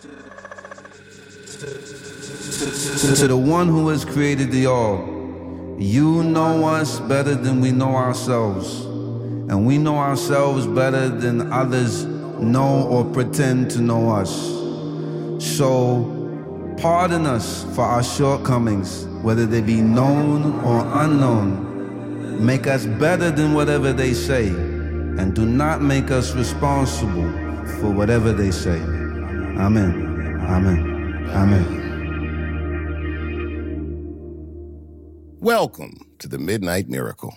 To the one who has created the all, you know us better than we know ourselves, and we know ourselves better than others know or pretend to know us. So, pardon us for our shortcomings, whether they be known or unknown. Make us better than whatever they say, and do not make us responsible for whatever they say. Amen. Amen. Amen. Welcome to the Midnight Miracle.